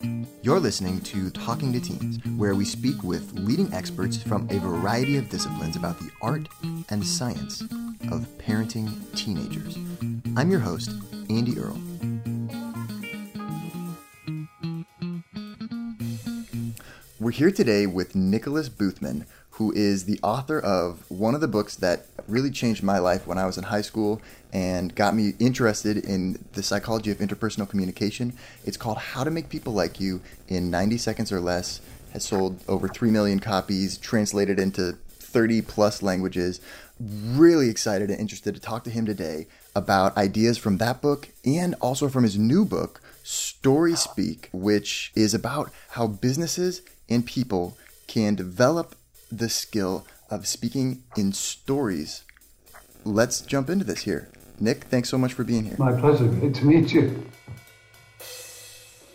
You're listening to Talking to Teens, where we speak with leading experts from a variety of disciplines about the art and science of parenting teenagers. I'm your host, Andy Earle. We're here today with Nicholas Boothman, who is the author of one of the books that really changed my life when I was in high school and got me interested in the psychology of interpersonal communication. It's called How to Make People Like You in 90 Seconds or Less. Has sold over 3 million copies, translated into 30 plus languages. Really excited and interested to talk to him today about ideas from that book and also from his new book, Story Speak, which is about how businesses and people can develop the skill of speaking in stories. Let's jump into this here. Nick, thanks so much for being here. My pleasure. Great to meet you.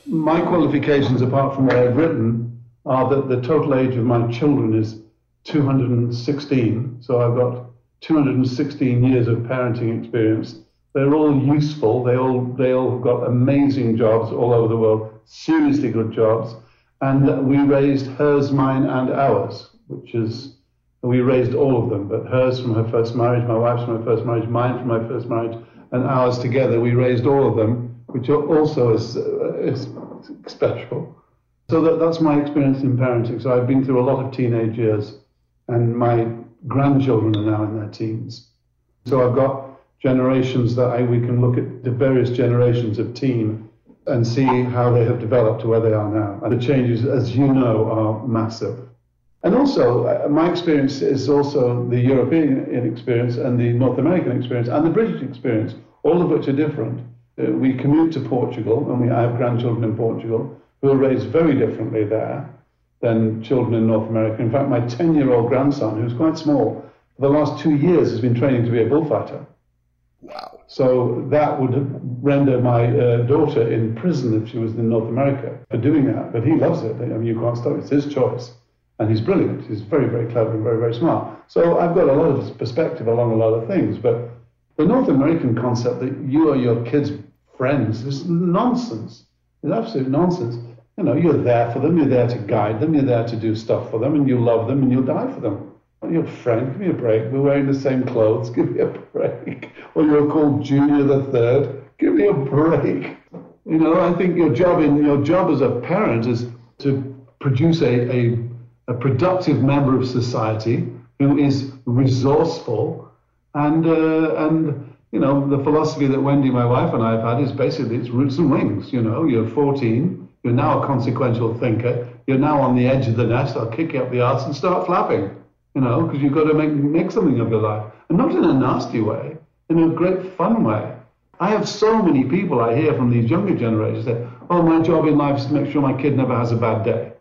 My qualifications, apart from what I've written, are that the total age of my children is 216. So I've got 216 years of parenting experience. They're all useful. They all they all got amazing jobs all over the world, seriously good jobs. And we raised hers, mine, and ours, which is we raised all of them, but hers from her first marriage, my wife's from her first marriage, mine from my first marriage, and ours together. We raised all of them, which are also is, is special. So that, that's my experience in parenting. So I've been through a lot of teenage years, and my grandchildren are now in their teens. So I've got generations that I, we can look at the various generations of teen and see how they have developed to where they are now. And the changes, as you know, are massive. And also, uh, my experience is also the European experience and the North American experience and the British experience, all of which are different. Uh, we commute to Portugal, and we, I have grandchildren in Portugal who are raised very differently there than children in North America. In fact, my 10 year old grandson, who's quite small, for the last two years has been training to be a bullfighter. Wow. So that would render my uh, daughter in prison if she was in North America for doing that. But he loves it. I mean, you can't stop it. It's his choice. And he's brilliant. He's very, very clever and very, very smart. So I've got a lot of perspective along a lot of things. But the North American concept that you are your kids' friends is nonsense. It's absolute nonsense. You know, you're there for them, you're there to guide them, you're there to do stuff for them, and you love them and you'll die for them. You're friend, give me a break. We're wearing the same clothes, give me a break. Or you're called Junior the Third, give me a break. You know, I think your job in your job as a parent is to produce a, a, a productive member of society who is resourceful and uh, and you know the philosophy that Wendy, my wife, and I have had is basically it's roots and wings. You know, you're 14, you're now a consequential thinker, you're now on the edge of the nest. I'll kick you up the arse and start flapping you know, because you've got to make, make something of your life. And not in a nasty way, in a great fun way. I have so many people I hear from these younger generations say, oh, my job in life is to make sure my kid never has a bad day.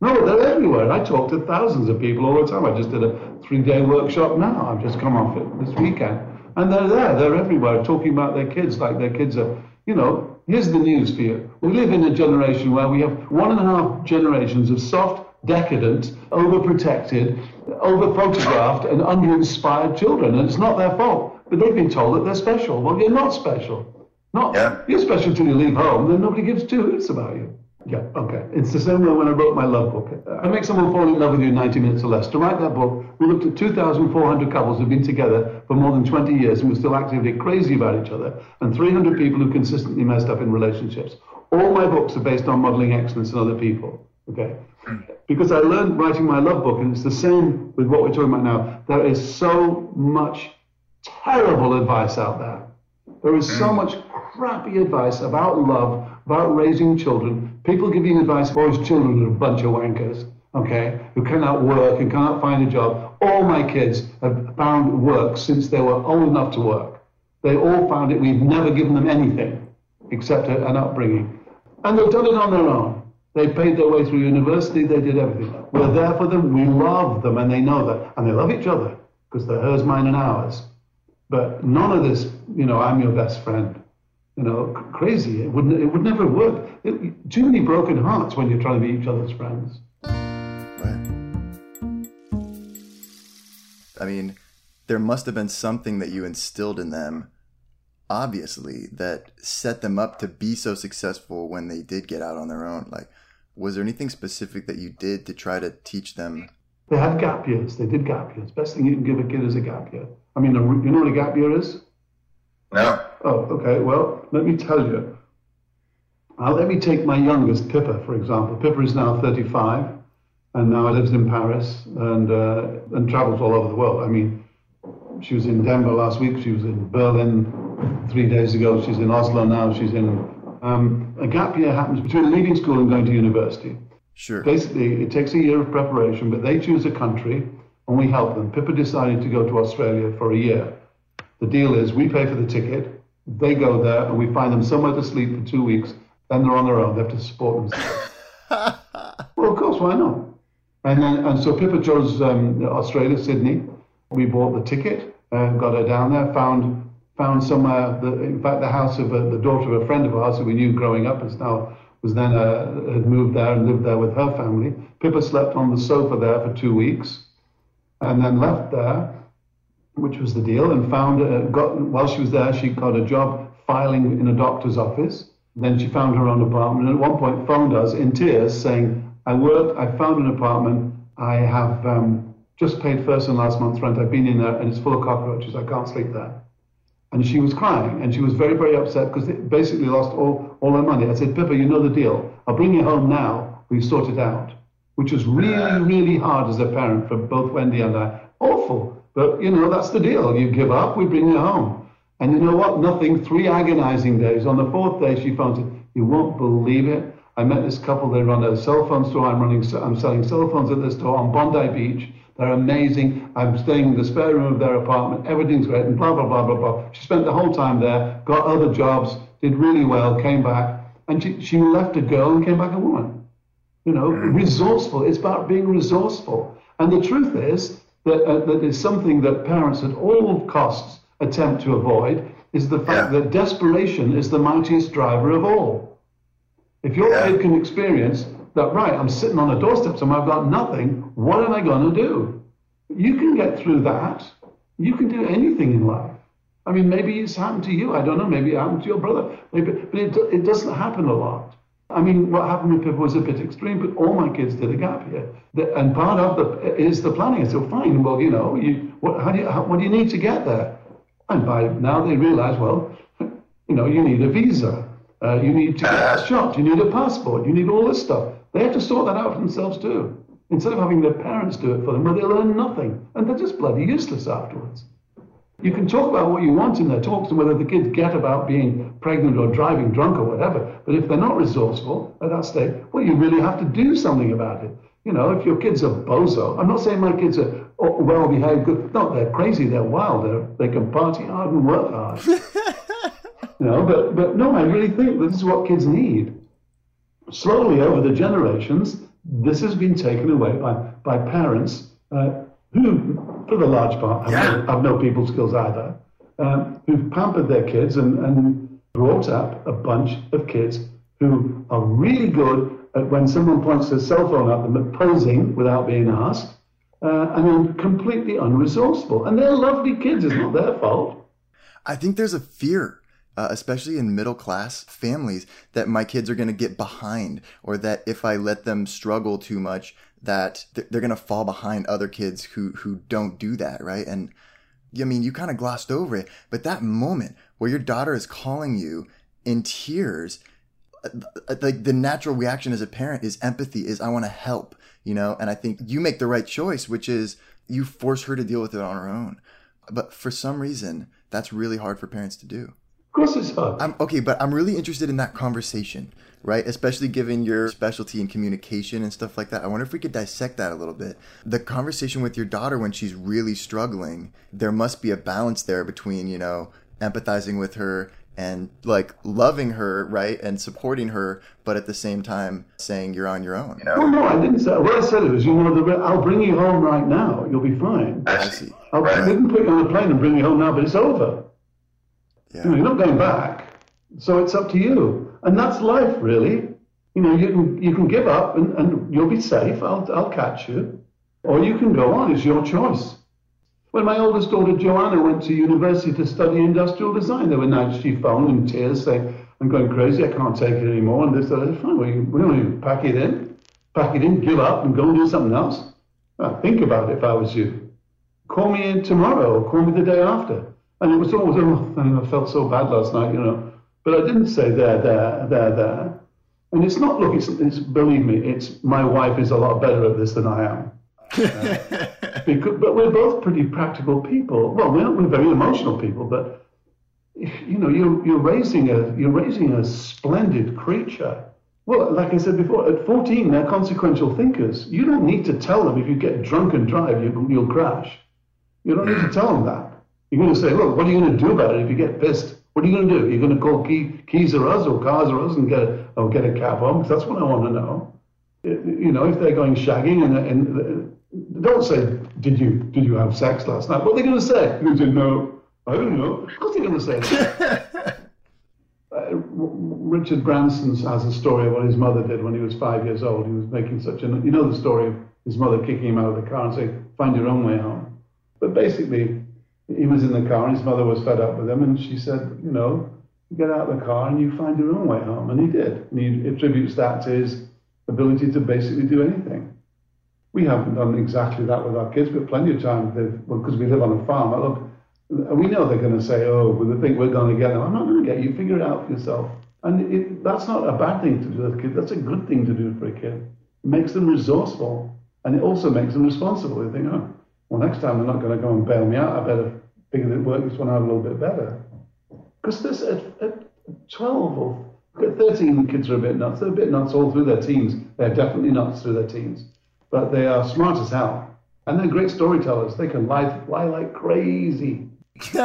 no, they're everywhere. I talk to thousands of people all the time. I just did a three-day workshop now. I've just come off it this weekend. And they're there. They're everywhere talking about their kids like their kids are, you know, here's the news for you. We live in a generation where we have one and a half generations of soft, decadent, overprotected, over-photographed, and under-inspired children, and it's not their fault. But they've been told that they're special. Well, you're not special. Not yeah. you're special till you leave home. Then nobody gives two hoots about you. Yeah, okay. It's the same way when I wrote my love book. I make someone fall in love with you in 90 minutes or less. To write that book, we looked at 2,400 couples who've been together for more than 20 years and were still actively crazy about each other, and 300 people who consistently messed up in relationships. All my books are based on modeling excellence in other people. Okay. Because I learned writing my love book, and it's the same with what we're talking about now. There is so much terrible advice out there. There is so mm. much crappy advice about love, about raising children. People giving advice, boys, children are a bunch of wankers, okay, who cannot work and cannot find a job. All my kids have found work since they were old enough to work. They all found it. We've never given them anything except an upbringing. And they've done it on their own. They paid their way through university, they did everything. We're there for them, we love them, and they know that. And they love each other because they're hers, mine, and ours. But none of this, you know, I'm your best friend. You know, crazy. It would it would never work. It, too many broken hearts when you're trying to be each other's friends. Right. I mean, there must have been something that you instilled in them, obviously, that set them up to be so successful when they did get out on their own. Like, was there anything specific that you did to try to teach them? They had gap years. They did gap years. Best thing you can give a kid is a gap year. I mean, you know what a gap year is? No. Oh, okay. Well, let me tell you. Uh, let me take my youngest, Pippa, for example. Pippa is now 35 and now lives in Paris and, uh, and travels all over the world. I mean, she was in Denver last week, she was in Berlin three days ago, she's in Oslo now, she's in. Um, a gap year happens between leaving school and going to university. Sure. Basically, it takes a year of preparation, but they choose a country and we help them. Pippa decided to go to Australia for a year. The deal is we pay for the ticket, they go there, and we find them somewhere to sleep for two weeks. Then they're on their own. They have to support themselves. well, of course, why not? And then, and so Pippa chose um, Australia, Sydney. We bought the ticket, and got her down there. Found found somewhere. The, in fact, the house of a, the daughter of a friend of ours who we knew growing up is now was then uh, had moved there and lived there with her family. Pippa slept on the sofa there for two weeks, and then left there which was the deal, and found uh, got while she was there, she got a job filing in a doctor's office. Then she found her own apartment, and at one point phoned us in tears saying, "I worked, I found an apartment. I have um, just paid first and last month's rent. I've been in there, and it's full of cockroaches. I can't sleep there." And she was crying, and she was very, very upset because they basically lost all, all her money. I said, Pippa, you know the deal. I'll bring you home now. We sort it out, which was really, really hard as a parent for both Wendy and I. Awful but, you know, that's the deal. You give up, we bring you home. And you know what? Nothing. Three agonizing days. On the fourth day, she phoned me. You won't believe it. I met this couple. They run a cell phone store. I'm running. I'm selling cell phones at this store on Bondi Beach. They're amazing. I'm staying in the spare room of their apartment. Everything's great. And blah blah blah blah blah. She spent the whole time there. Got other jobs. Did really well. Came back, and she she left a girl and came back a woman. You know, resourceful. It's about being resourceful. And the truth is, that, uh, that is something that parents at all costs attempt to avoid is the fact yeah. that desperation is the mightiest driver of all. If your yeah. kid can experience that, right, I'm sitting on a doorstep somewhere, I've got nothing, what am I going to do? You can get through that. You can do anything in life. I mean, maybe it's happened to you. I don't know. Maybe it happened to your brother. Maybe, but it, it doesn't happen a lot. I mean, what happened with Pippa was a bit extreme, but all my kids did a gap year. And part of the is the planning. Said, fine, well, you know, you, what, how do you, how, what do you need to get there? And by now they realize, well, you know, you need a visa. Uh, you need to get a shot. You need a passport. You need all this stuff. They have to sort that out for themselves too. Instead of having their parents do it for them, where they learn nothing. And they're just bloody useless afterwards. You can talk about what you want in their talks and whether the kids get about being pregnant or driving drunk or whatever. But if they're not resourceful at that stage, well, you really have to do something about it. You know, if your kids are bozo, I'm not saying my kids are well behaved, good. No, they're crazy, they're wild, they're, they can party hard and work hard. you know, but, but no, I really think this is what kids need. Slowly over the generations, this has been taken away by, by parents uh, who for the large part, yeah. have, no, have no people skills either, um, who've pampered their kids and, and brought up a bunch of kids who are really good at when someone points their cell phone at them at posing without being asked, uh, and then completely unresourceful. And they're lovely kids, it's not their fault. I think there's a fear uh, especially in middle class families, that my kids are going to get behind, or that if I let them struggle too much, that they're going to fall behind other kids who who don't do that, right? And I mean, you kind of glossed over it, but that moment where your daughter is calling you in tears, uh, like the natural reaction as a parent is empathy, is I want to help, you know. And I think you make the right choice, which is you force her to deal with it on her own. But for some reason, that's really hard for parents to do course it's hard. I'm, okay, but I'm really interested in that conversation, right? Especially given your specialty in communication and stuff like that. I wonder if we could dissect that a little bit. The conversation with your daughter when she's really struggling, there must be a balance there between, you know, empathizing with her and like loving her, right, and supporting her, but at the same time saying you're on your own. You know? Well, no, I didn't say. What I said was, you know, the, I'll bring you home right now. You'll be fine. I see. I'll, Right. We can put you on a plane and bring you home now, but it's over. Yeah. You know, you're not going back. So it's up to you. And that's life, really. You know, you can you can give up and, and you'll be safe. I'll I'll catch you. Or you can go on. It's your choice. When my oldest daughter Joanna went to university to study industrial design, there were nights she phoned in tears saying, I'm going crazy, I can't take it anymore. And this, that's fine. Well, you, we don't you pack it in, pack it in, give up, and go and do something else. Well, think about it if I was you. Call me in tomorrow, or call me the day after. And it was always, oh, I felt so bad last night, you know. But I didn't say there, there, there, there. And it's not, look, it's, it's believe me, it's my wife is a lot better at this than I am. Uh, because, but we're both pretty practical people. Well, we're, we're very emotional people, but you know, you're, you're raising a you're raising a splendid creature. Well, like I said before, at 14, they're consequential thinkers. You don't need to tell them if you get drunk and drive, you, you'll crash. You don't need to tell them that. You're going to say, look, what are you going to do about it if you get pissed? What are you going to do? You're going to call key, keys or us or cars or us and get a, or get a cab home? 'Cause that's what I want to know. You know, if they're going shagging and, and don't say, did you did you have sex last night? What are they going to say? To say, no, I don't know. Of course they're going to say that. Uh, Richard Branson has a story of what his mother did when he was five years old. He was making such a, you know, the story of his mother kicking him out of the car and saying, "Find your own way home." But basically, he was in the car and his mother was fed up with him, and she said, "You know, get out of the car and you find your own way home." And he did. And he attributes that to his ability to basically do anything. We haven't done exactly that with our kids, but plenty of times they've, well, because we live on a farm. Look, we know they're going to say, "Oh, well, they think we're going to get them." I'm not going to get you. Figure it out for yourself. And it, that's not a bad thing to do with a kid. That's a good thing to do for a kid. It makes them resourceful, and it also makes them responsible. They think, "Oh, well, next time they're not going to go and bail me out. I better figure it work this one out a little bit better." Because this at, at 12 or 13, the kids are a bit nuts. They're a bit nuts all through their teens. They're definitely nuts through their teens, but they are smart as hell, and they're great storytellers. They can lie, lie like crazy.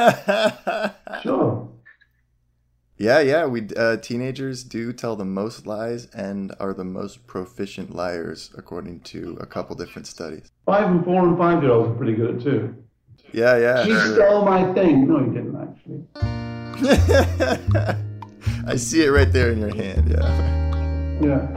Sure. Yeah, yeah. We uh, teenagers do tell the most lies and are the most proficient liars, according to a couple different studies. Five and four and five year olds are pretty good at too. Yeah, yeah. He sure. stole my thing. No, he didn't actually. I see it right there in your hand. Yeah. Yeah.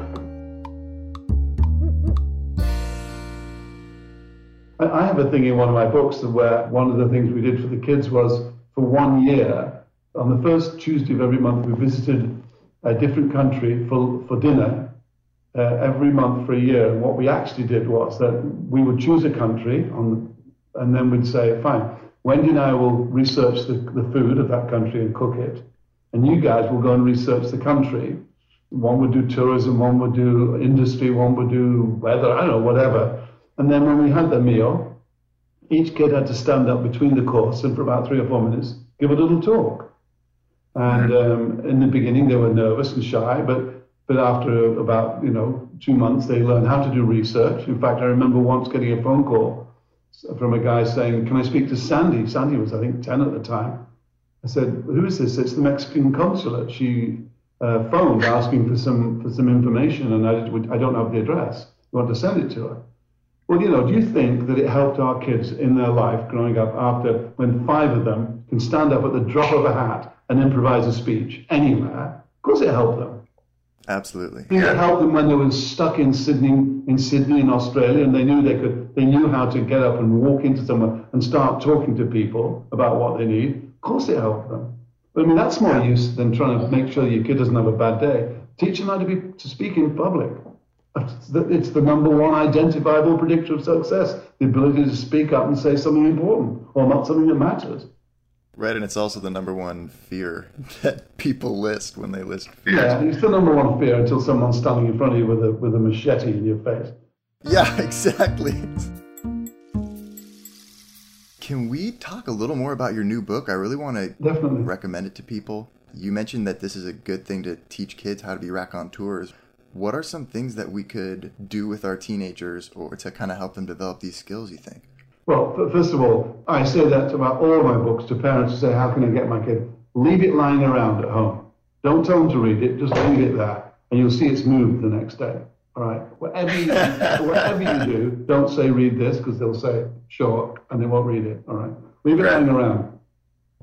I I have a thing in one of my books where one of the things we did for the kids was for one year, on the first Tuesday of every month, we visited a different country for, for dinner uh, every month for a year. And what we actually did was that we would choose a country on, and then we'd say, fine, Wendy and I will research the, the food of that country and cook it. And you guys will go and research the country. One would do tourism, one would do industry, one would do weather, I don't know, whatever. And then when we had the meal, each kid had to stand up between the course and for about three or four minutes give a little talk. And um, in the beginning, they were nervous and shy, but but after about you know two months, they learned how to do research. In fact, I remember once getting a phone call from a guy saying, "Can I speak to Sandy?" Sandy was I think ten at the time. I said, "Who is this?" It's the Mexican consulate. She uh, phoned asking for some for some information, and I I don't have the address. You want to send it to her? Well, you know, do you think that it helped our kids in their life growing up after when five of them can stand up at the drop of a hat and improvise a speech anywhere? Of course, it helped them. Absolutely. Did it help them when they were stuck in Sydney, in Sydney, in Australia, and they knew they could, they knew how to get up and walk into somewhere and start talking to people about what they need? Of course, it helped them. But I mean, that's more use than trying to make sure your kid doesn't have a bad day. Teach them how to be to speak in public. It's the, it's the number one identifiable predictor of success: the ability to speak up and say something important or not something that matters. Right, and it's also the number one fear that people list when they list fears. Yeah, it's the number one fear until someone's standing in front of you with a with a machete in your face. Yeah, exactly. Can we talk a little more about your new book? I really want to Definitely. recommend it to people. You mentioned that this is a good thing to teach kids how to be raconteurs. What are some things that we could do with our teenagers or to kind of help them develop these skills, you think? Well, first of all, I say that about all my books to parents who say, "How can I get my kid leave it lying around at home. Don't tell them to read it, just leave it there, and you'll see it's moved the next day. All right. Whatever you, whatever you do, don't say read this because they'll say sure and they won't read it. All right. Leave it right. lying around.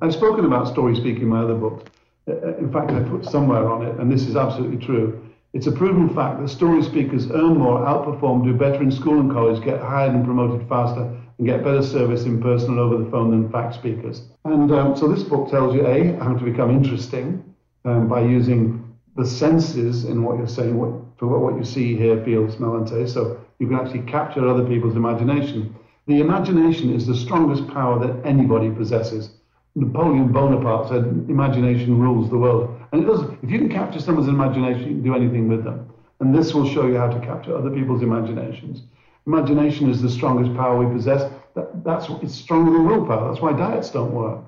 I've spoken about story speaking in my other books. Uh, uh, in fact, I put somewhere on it, and this is absolutely true. It's a proven fact that story speakers earn more, outperform, do better in school and college, get hired and promoted faster, and get better service in person and over the phone than fact speakers. And um, so this book tells you a how to become interesting um, by using the senses in what you're saying, what, what you see, hear, feel, smell, and taste. So you can actually capture other people's imagination. The imagination is the strongest power that anybody possesses. Napoleon Bonaparte said, "Imagination rules the world," and it does. If you can capture someone's imagination, you can do anything with them. And this will show you how to capture other people's imaginations. Imagination is the strongest power we possess. That, that's it's stronger than willpower. That's why diets don't work.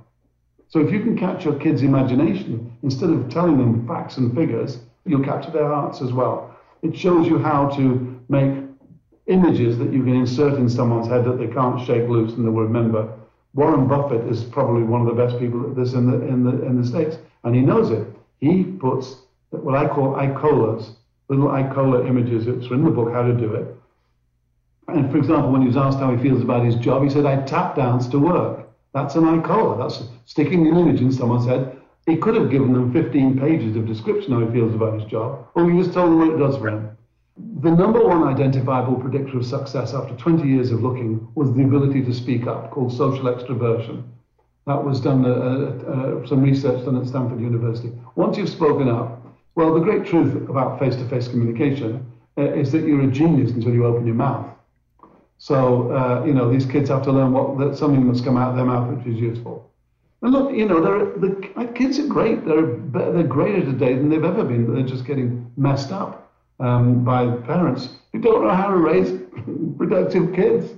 So if you can catch your kids' imagination instead of telling them facts and figures, you'll capture their hearts as well. It shows you how to make images that you can insert in someone's head that they can't shake loose and they will remember. Warren Buffett is probably one of the best people at this in the in the in the states, and he knows it. He puts what I call icolas, little icola images. It's in the book how to do it. And for example, when he was asked how he feels about his job, he said, "I tap dance to work." That's an icola. That's sticking an image in someone's head. He could have given them 15 pages of description how he feels about his job, or he just told them what it does for him. The number one identifiable predictor of success after 20 years of looking was the ability to speak up, called social extroversion. That was done, uh, uh some research done at Stanford University. Once you've spoken up, well, the great truth about face to face communication uh, is that you're a genius until you open your mouth. So, uh, you know, these kids have to learn what that something that's come out of their mouth which is useful. And look, you know, the kids are great. They're, they're greater today than they've ever been. They're just getting messed up um, by parents who don't know how to raise productive kids.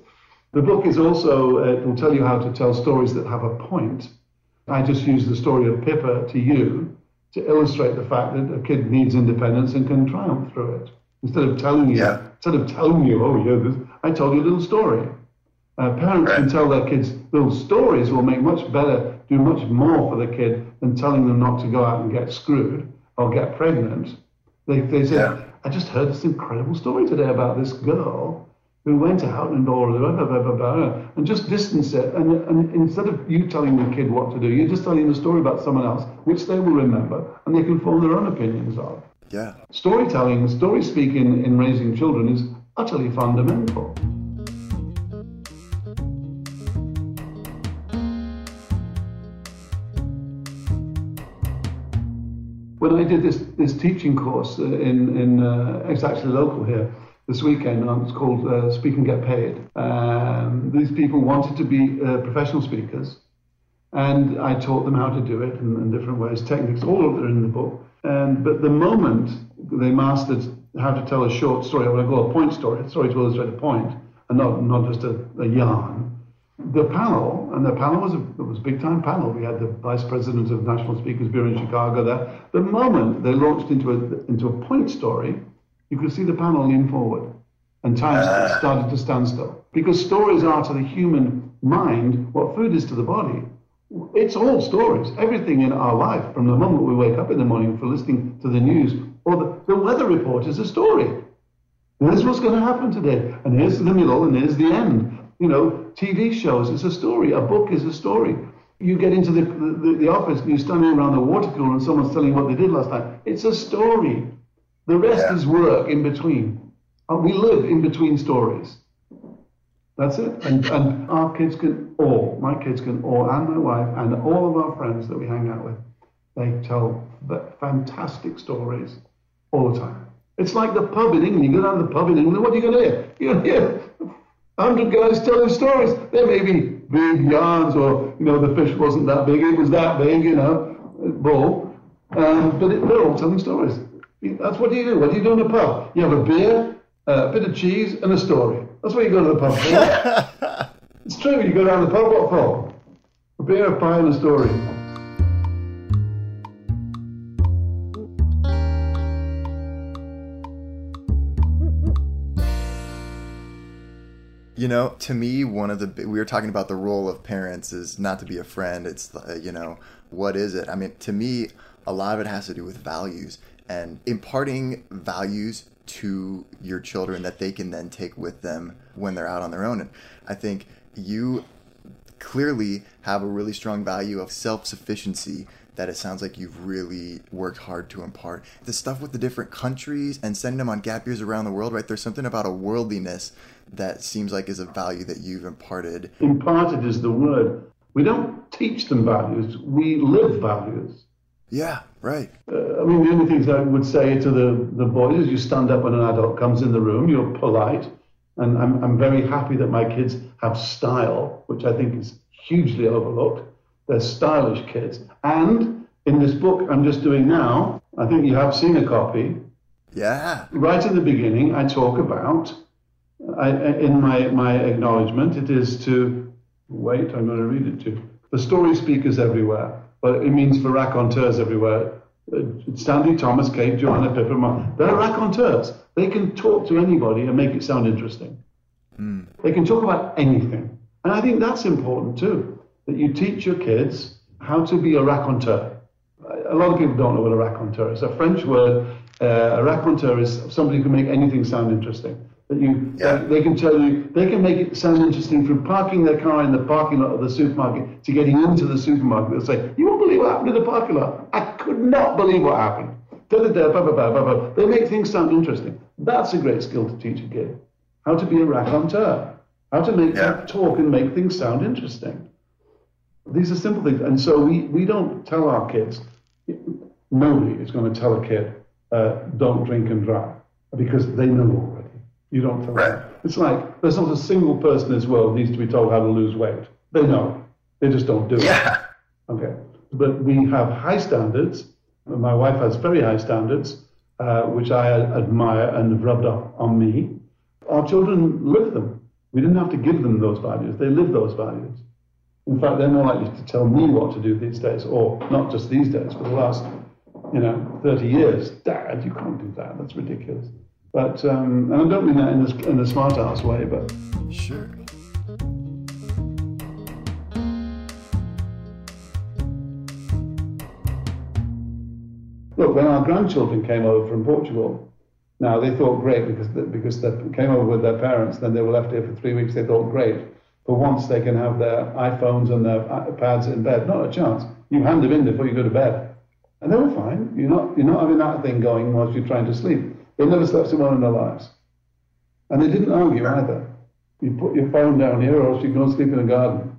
The book is also, uh, it will tell you how to tell stories that have a point. I just use the story of Pippa to you to illustrate the fact that a kid needs independence and can triumph through it. Instead of telling you, yeah. instead of telling you, oh yeah, this, I told you a little story. Uh, parents right. can tell their kids little stories will make much better, do much more for the kid than telling them not to go out and get screwed or get pregnant. They, they say, yeah. I just heard this incredible story today about this girl who went out and all blah, blah, blah, blah, blah, and just distance it. And, and instead of you telling the kid what to do, you're just telling the story about someone else, which they will remember and they can form their own opinions of. Yeah. Storytelling, story speaking in raising children is utterly fundamental. When I did this, this teaching course uh, in, in uh, it's actually local here this weekend, it's called uh, Speak and Get Paid. Um, these people wanted to be uh, professional speakers, and I taught them how to do it in, in different ways, techniques, all of are in the book. And, but the moment they mastered how to tell a short story, what I call a point story, a story to illustrate a point, and not, not just a, a yarn, the panel, and the panel was a, it was a big time panel. We had the vice president of National Speakers Bureau in Chicago there. The moment they launched into a, into a point story, you could see the panel lean forward and time uh. started to stand still. Because stories are to the human mind what food is to the body. It's all stories. Everything in our life, from the moment we wake up in the morning for listening to the news or the, the weather report, is a story. Here's what's going to happen today, and here's the middle, and here's the end. You know, TV shows, it's a story. A book is a story. You get into the, the, the office and you're standing around the water cooler and someone's telling you what they did last night. It's a story. The rest yeah. is work in between. And we live in between stories. That's it. And, and our kids can all, my kids can all, and my wife, and all of our friends that we hang out with, they tell fantastic stories all the time. It's like the pub in England. You go down to the pub in England, what are you going to hear? You're going to hear 100 guys telling stories. There may be big yarns, or, you know, the fish wasn't that big, it was that big, you know, bull. Um, but it, they're all telling stories. That's what you do. What do you do in a pub? You have a beer, a bit of cheese, and a story. That's what you go to the pub for. it's true. You go down the pub, what for? A beer, a pie, and a story. You know, to me, one of the we were talking about the role of parents is not to be a friend. It's you know what is it? I mean, to me, a lot of it has to do with values and imparting values to your children that they can then take with them when they're out on their own. And I think you clearly have a really strong value of self sufficiency that it sounds like you've really worked hard to impart. The stuff with the different countries and sending them on gap years around the world, right? There's something about a worldliness that seems like is a value that you've imparted. Imparted is the word. We don't teach them values, we live values. Yeah, right. Uh, I mean, the only things I would say to the, the boys is you stand up when an adult comes in the room, you're polite. And I'm, I'm very happy that my kids have style, which I think is hugely overlooked. They're stylish kids. And in this book I'm just doing now, I think you have seen a copy. Yeah. Right at the beginning, I talk about, I, in my, my acknowledgement, it is to, wait, I'm going to read it to you. The story speakers everywhere, but it means for raconteurs everywhere. Uh, Stanley Thomas, Kate, Joanna Pippen, they're raconteurs. They can talk to anybody and make it sound interesting. Mm. They can talk about anything. And I think that's important too, that you teach your kids how to be a raconteur. A lot of people don't know what a raconteur is. A French word, uh, a raconteur is somebody who can make anything sound interesting. That you, yeah. they, they can tell you, they can make it sound interesting from parking their car in the parking lot of the supermarket to getting into the supermarket. They'll say, "You won't believe what happened in the parking lot. I could not believe what happened." Da, da, da, blah, blah, blah, blah. They make things sound interesting. That's a great skill to teach a kid. How to be a raconteur. How to make yeah. talk and make things sound interesting. These are simple things. And so we, we don't tell our kids, nobody is going to tell a kid, uh, don't drink and drive, because they know. You don't tell right. them. It's like there's not a single person in this world needs to be told how to lose weight. They know. They just don't do yeah. it. Okay. But we have high standards. My wife has very high standards, uh, which I admire and have rubbed off on me. Our children live them. We didn't have to give them those values. They live those values. In fact, they're more likely to tell me what to do these days, or not just these days, for the last, you know, 30 years. Dad, you can't do that. That's ridiculous. But, um, and I don't mean that in a, in a smart ass way, but. Sure. Look, when our grandchildren came over from Portugal, now they thought great because they, because they came over with their parents, then they were left here for three weeks. They thought great. For once, they can have their iPhones and their iPads in bed. Not a chance. You hand them in before you go to bed, and they were fine. You're not you're not having that thing going whilst you're trying to sleep. They never slept so well in their lives, and they didn't argue either. You put your phone down here, or else you go sleep in the garden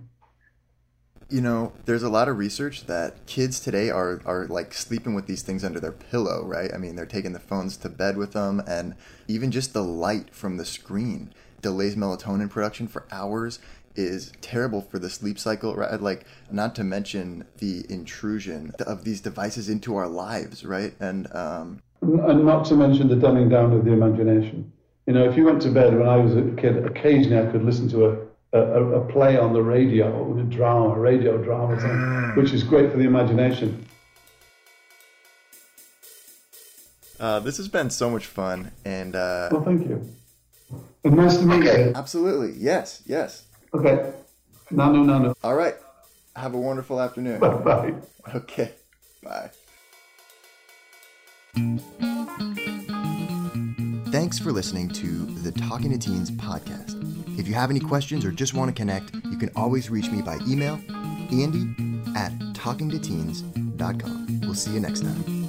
you know, there's a lot of research that kids today are are like sleeping with these things under their pillow, right? I mean, they're taking the phones to bed with them, and even just the light from the screen delays melatonin production for hours is terrible for the sleep cycle right like not to mention the intrusion of these devices into our lives right and um and not to mention the dumbing down of the imagination you know if you went to bed when i was a kid occasionally i could listen to a a, a play on the radio, a drama, a radio drama, mm. which is great for the imagination. Uh, this has been so much fun, and uh, well, thank you. And nice to meet okay. you. Absolutely, yes, yes. Okay, No, no, no, no. All right. Have a wonderful afternoon. Bye bye. Okay, bye. Thanks for listening to the Talking to Teens podcast. If you have any questions or just want to connect, you can always reach me by email, andy at talkingtoteens.com. We'll see you next time.